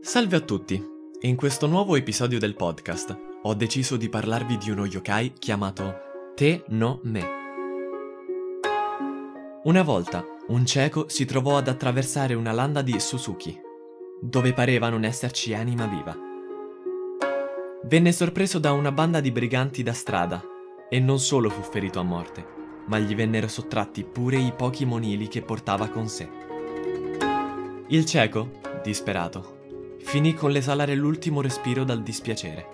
Salve a tutti! In questo nuovo episodio del podcast ho deciso di parlarvi di uno yokai chiamato Te no Me. Una volta un cieco si trovò ad attraversare una landa di Suzuki, dove pareva non esserci anima viva. Venne sorpreso da una banda di briganti da strada e non solo fu ferito a morte, ma gli vennero sottratti pure i pochi monili che portava con sé. Il cieco, disperato, finì con l'esalare l'ultimo respiro dal dispiacere.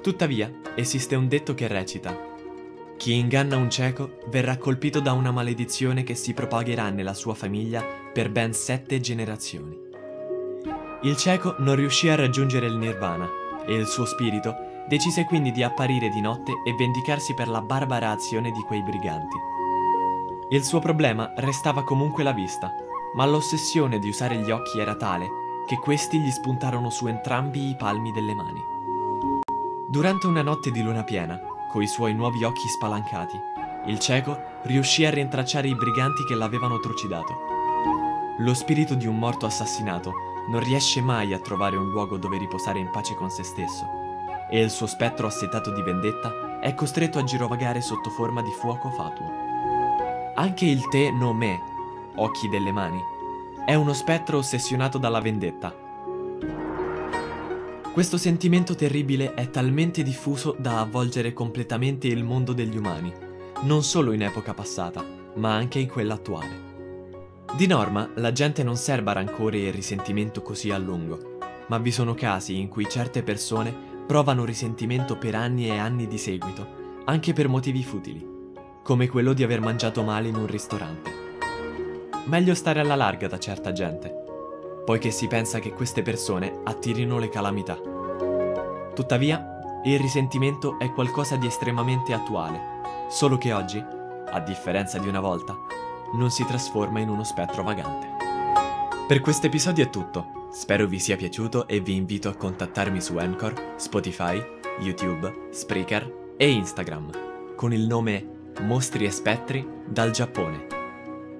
Tuttavia, esiste un detto che recita: Chi inganna un cieco verrà colpito da una maledizione che si propagherà nella sua famiglia per ben sette generazioni. Il cieco non riuscì a raggiungere il nirvana e il suo spirito decise quindi di apparire di notte e vendicarsi per la barbara azione di quei briganti. Il suo problema restava comunque la vista, ma l'ossessione di usare gli occhi era tale che questi gli spuntarono su entrambi i palmi delle mani. Durante una notte di luna piena, coi suoi nuovi occhi spalancati, il cieco riuscì a rintracciare i briganti che l'avevano trucidato. Lo spirito di un morto assassinato non riesce mai a trovare un luogo dove riposare in pace con se stesso, e il suo spettro assetato di vendetta è costretto a girovagare sotto forma di fuoco fatuo. Anche il Te no Me, occhi delle mani, è uno spettro ossessionato dalla vendetta. Questo sentimento terribile è talmente diffuso da avvolgere completamente il mondo degli umani, non solo in epoca passata, ma anche in quella attuale. Di norma, la gente non serba rancore e risentimento così a lungo, ma vi sono casi in cui certe persone provano risentimento per anni e anni di seguito, anche per motivi futili, come quello di aver mangiato male in un ristorante meglio stare alla larga da certa gente, poiché si pensa che queste persone attirino le calamità. Tuttavia, il risentimento è qualcosa di estremamente attuale, solo che oggi, a differenza di una volta, non si trasforma in uno spettro vagante. Per questo episodio è tutto, spero vi sia piaciuto e vi invito a contattarmi su Anchor, Spotify, YouTube, Spreaker e Instagram con il nome Mostri e Spettri dal Giappone.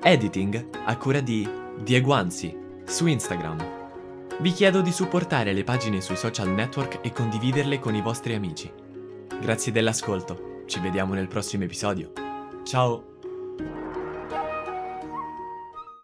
Editing a cura di Diego Anzi su Instagram. Vi chiedo di supportare le pagine sui social network e condividerle con i vostri amici. Grazie dell'ascolto, ci vediamo nel prossimo episodio. Ciao!